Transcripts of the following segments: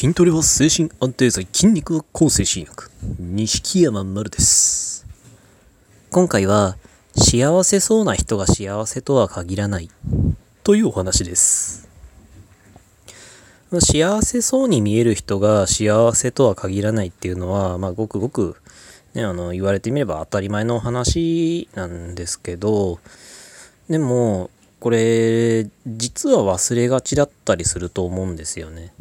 筋トレは精神安定剤、筋肉は抗精神薬。錦山丸です。今回は、幸せそうな人が幸せとは限らないというお話です。幸せそうに見える人が幸せとは限らないっていうのは、まあ、ごくごく、ね、あの言われてみれば当たり前の話なんですけど、でも、これ、実は忘れがちだったりすると思うんですよね。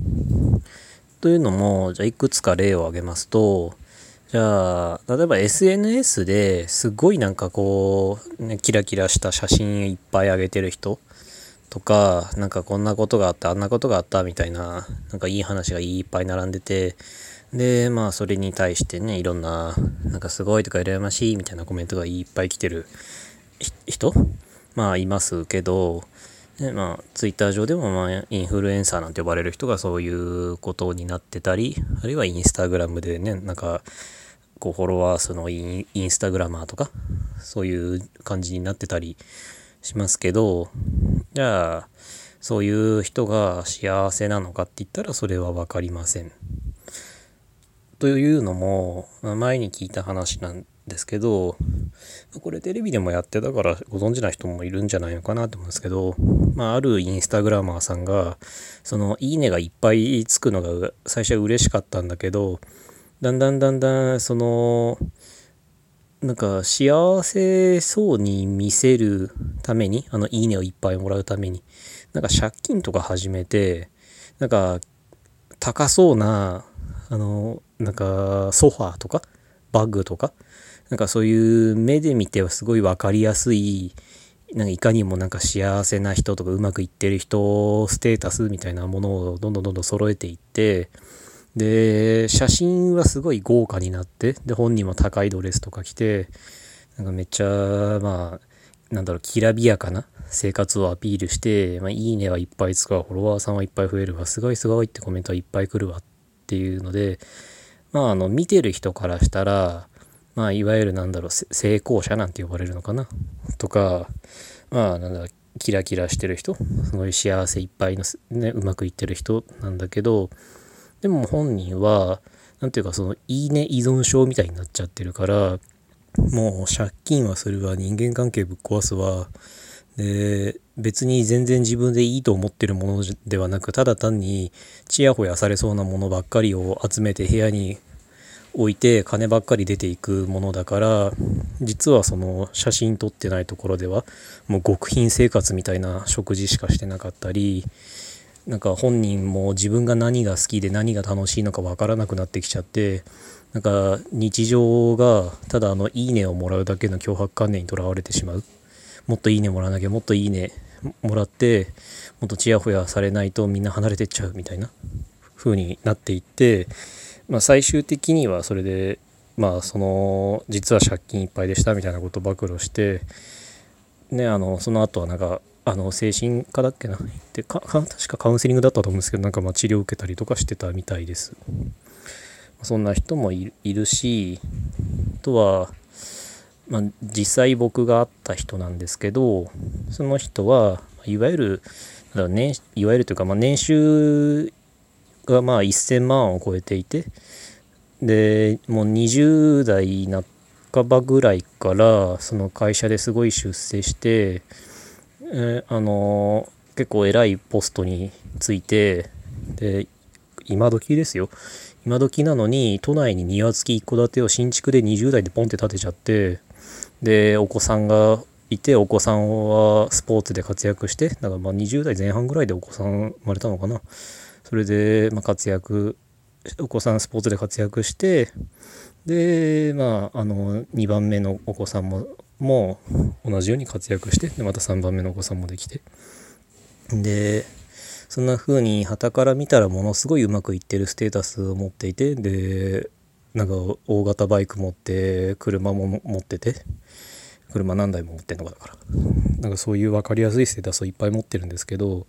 というのも、じゃあいくつか例を挙げますと、じゃあ、例えば SNS ですごいなんかこう、ね、キラキラした写真いっぱい上げてる人とか、なんかこんなことがあった、あんなことがあったみたいな、なんかいい話がいっぱい並んでて、で、まあそれに対してね、いろんな、なんかすごいとか羨ましいみたいなコメントがいっぱい来てる人まあいますけど、ね、まあツイッター上でもまあインフルエンサーなんて呼ばれる人がそういうことになってたり、あるいはインスタグラムでね、なんかこうフォロワー数のインインスタグラマーとか、そういう感じになってたりしますけど、じゃあ、そういう人が幸せなのかって言ったらそれは分かりません。というのも、まあ前に聞いた話なんですけど、これテレビでもやってたからご存知な人もいるんじゃないのかなと思うんですけど、まあ、あるインスタグラマーさんが、その、いいねがいっぱいつくのが最初は嬉しかったんだけど、だんだんだんだん、その、なんか幸せそうに見せるために、あの、いいねをいっぱいもらうために、なんか借金とか始めて、なんか、高そうな、あの、なんか、ソファーとか、バッグとか、なんかそういう目で見てはすごい分かりやすい、なんかいかにもなんか幸せな人とかうまくいってる人ステータスみたいなものをどんどんどんどん揃えていって、で、写真はすごい豪華になって、で、本人も高いドレスとか着て、なんかめっちゃ、まあ、なんだろう、きらびやかな生活をアピールして、まあ、いいねはいっぱいつくわ、フォロワーさんはいっぱい増えるわ、すごいすごいってコメントはいっぱい来るわっていうので、まあ、あの、見てる人からしたら、まあ、いわゆるなんだろう、成功者なんて呼ばれるのかな？とか、まあ、なんだろう、キラキラしてる人、すごい幸せいっぱいの、ね、うまくいってる人？なんだけど、でも本人は、なんていうか、その、いいね依存症みたいになっちゃってるから、もう借金はするわ、人間関係ぶっ壊すわ、で、別に全然自分でいいと思ってるものではなく、ただ単にちやほやされそうなものばっかりを集めて部屋に置いて金ばっかり出ていくものだから実はその写真撮ってないところではもう極貧生活みたいな食事しかしてなかったりなんか本人も自分が何が好きで何が楽しいのかわからなくなってきちゃってなんか日常がただあのいいねをもらうだけの脅迫観念にとらわれてしまう。もっといいねもらわなきゃもっといいねもらってもっとちやほやされないとみんな離れてっちゃうみたいな風になっていってまあ、最終的にはそれでまあその実は借金いっぱいでしたみたいなことを暴露してねあのその後はなんかあの精神科だっけな？でか確かカウンセリングだったと思うんですけどなんかま治療を受けたりとかしてたみたいです。そんな人もいるしあとは、まあ、実際僕が会った人なんですけどその人はいわゆる年いわゆるというか、まあ、年収がまあ1000万を超えていてでもう20代半ばぐらいからその会社ですごい出世して、えー、あのー、結構偉いポストについてで今時ですよ。今時なのに都内に庭付き一戸建てを新築で20代でポンって建てちゃってでお子さんがいてお子さんはスポーツで活躍してだからまあ20代前半ぐらいでお子さん生まれたのかな。それで、ま、活躍お子さんスポーツで活躍してでまああの2番目のお子さんもも同じように活躍してでまた3番目のお子さんもできて。でそんな風に旗から見たらものすごいうまくいってるステータスを持っていてでなんか大型バイク持って車も持ってて車何台も持ってんのかだから。なんかそういう分かりやすいステータスをいっぱい持ってるんですけど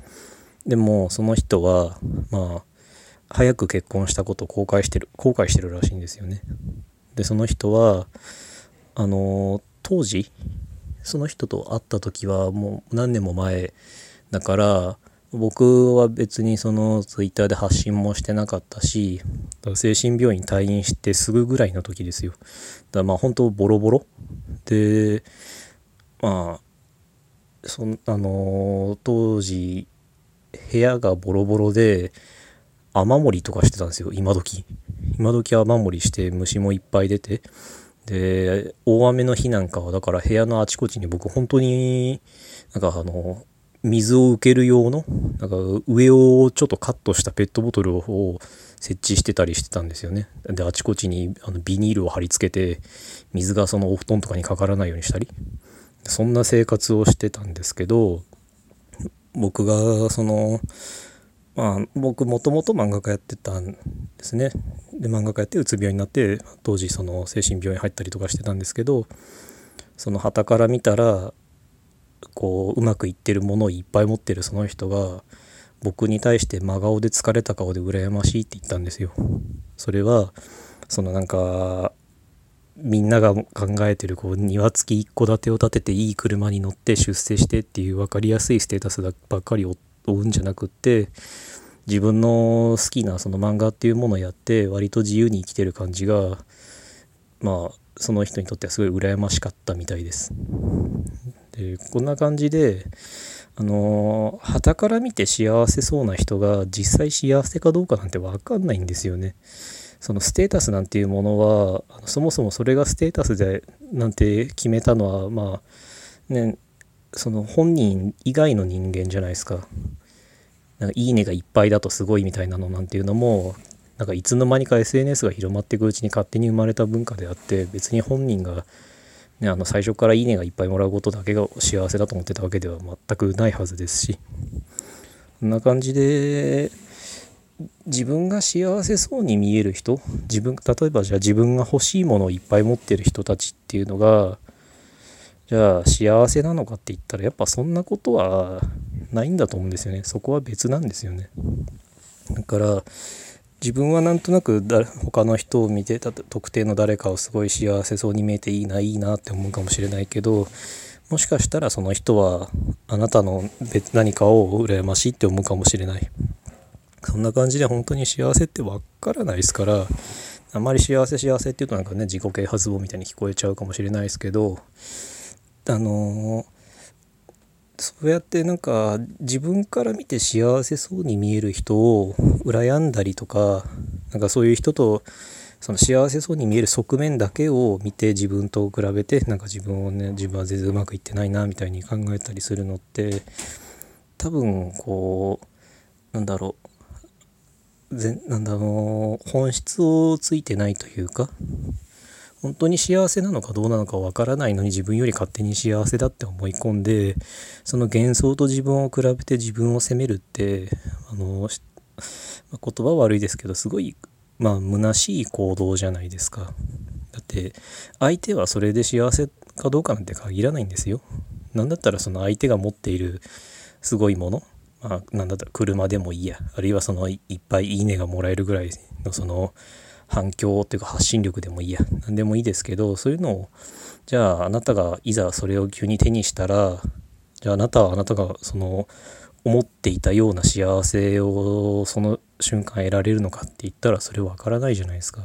でもその人はまあ早く結婚したことを後悔してる後悔してるらしいんですよね。でその人はあの当時その人と会った時はもう何年も前だから僕は別にそのツイッターで発信もしてなかったし精神病院退院してすぐぐらいの時ですよだからまあ本当ボロボロでまあそあの、当時部屋がボロボロで雨漏りとかしてたんですよ今時。今時雨漏りして虫もいっぱい出て。で大雨の日なんかはだから部屋のあちこちに僕本当になんかあの水を受ける用のなんか上をちょっとカットしたペットボトルを設置してたりしてたんですよね。であちこちにあのビニールを貼り付けて水がそのお布団とかにかからないようにしたり。そんな生活をしてたんですけど僕がそのまあ僕もともと漫画家やってたんですねで漫画家やってうつ病になって当時その精神病院入ったりとかしてたんですけどその旗から見たらこううまくいってるものをいっぱい持ってるその人が僕に対して真顔で疲れた顔で羨ましいって言ったんですよ。それはそのなんかみんなが考えてるこう庭付き一戸建てを建てていい車に乗って出世してっていう分かりやすいステータスばっかり追うんじゃなくって自分の好きなその漫画っていうものをやって割と自由に生きてる感じがまあその人にとってはすごい羨ましかったみたいです。でこんな感じであの旗から見て幸せそうな人が実際幸せかどうかなんて分かんないんですよね。そのステータスなんていうものはそもそもそれがステータスでなんて決めたのはまあねその本人以外の人間じゃないですか。なんかいいねがいっぱいだとすごいみたいなのなんていうのもなんかいつの間にか SNS が広まっていくうちに勝手に生まれた文化であって別に本人がね、あの最初からいいねがいっぱいもらうことだけが幸せだと思ってたわけでは全くないはずですしこんな感じで自分が幸せそうに見える人自分例えばじゃあ自分が欲しいものをいっぱい持ってる人たちっていうのがじゃあ幸せなのかって言ったらやっぱそんなことはないんだと思うんですよね。そこは別なんですよね。だから自分はなんとなく他の人を見てた特定の誰かをすごい幸せそうに見えていいないいなって思うかもしれないけどもしかしたらその人はあなたの別何かを羨ましいって思うかもしれない。そんな感じで本当に幸せってわからないですからあまり幸せ幸せっていうとなんかね自己啓発本みたいに聞こえちゃうかもしれないですけどあのそうやってなんか自分から見て幸せそうに見える人を羨んだりとかなんかそういう人とその幸せそうに見える側面だけを見て自分と比べてなんか自分をね自分は全然うまくいってないなみたいに考えたりするのって多分こうなんだろうぜなんだろう本質をついてないというか本当に幸せなのかどうなのかわからないのに自分より勝手に幸せだって思い込んでその幻想と自分を比べて自分を責めるってあの、ま、言葉悪いですけどすごいまあ虚しい行動じゃないですか。だって相手はそれで幸せかどうかなんて限らないんですよ。なんだったらその相手が持っているすごいものまあ、なんだったら車でもいいやあるいはそのいっぱいいいねがもらえるぐらいのその反響っていうか発信力でもいいや何でもいいですけどそういうのをじゃああなたがいざそれを急に手にしたらじゃああなたはあなたがその思っていたような幸せをその瞬間得られるのかって言ったらそれわからないじゃないですか。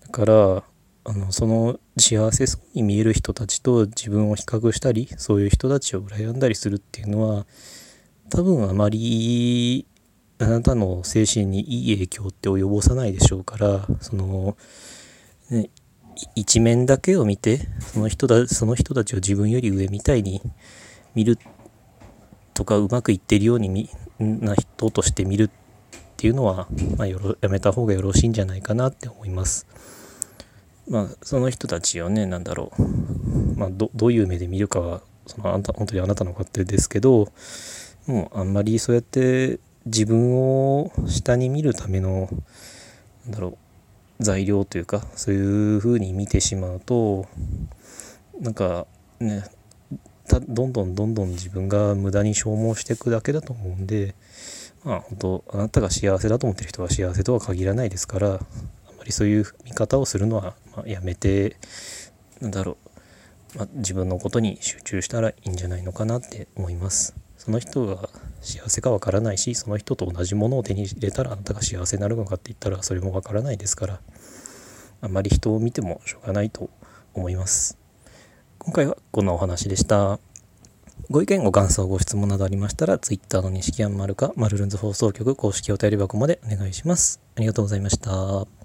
だからあのその幸せそうに見える人たちと自分を比較したりそういう人たちを羨んだりするっていうのは多分あまりあなたの精神にいい影響って及ぼさないでしょうからその、ね、一面だけを見てその人だその人たちを自分より上みたいに見るとかうまくいってるようにな人として見るっていうのは、まあ、やめた方がよろしいんじゃないかなって思います。まあ、その人たちをね何だろう、まあ、どどういう目で見るかはそのあんた本当にあなたの勝手ですけどもうあんまりそうやって自分を下に見るためのなんだろう材料というかそういう風に見てしまうとなんかねどんどんどんどん自分が無駄に消耗していくだけだと思うんでまあ本当あなたが幸せだと思ってる人は幸せとは限らないですからあまりそういう見方をするのは、まあ、やめてなんだろう、まあ、自分のことに集中したらいいんじゃないのかなって思います。その人が幸せかわからないしその人と同じものを手に入れたらあなたが幸せになるのかって言ったらそれもわからないですからあまり人を見てもしょうがないと思います。今回はこんなお話でした。ご意見ご感想ご質問などありましたら Twitter の西木山丸かマルルンズ放送局公式お便り箱までお願いします。ありがとうございました。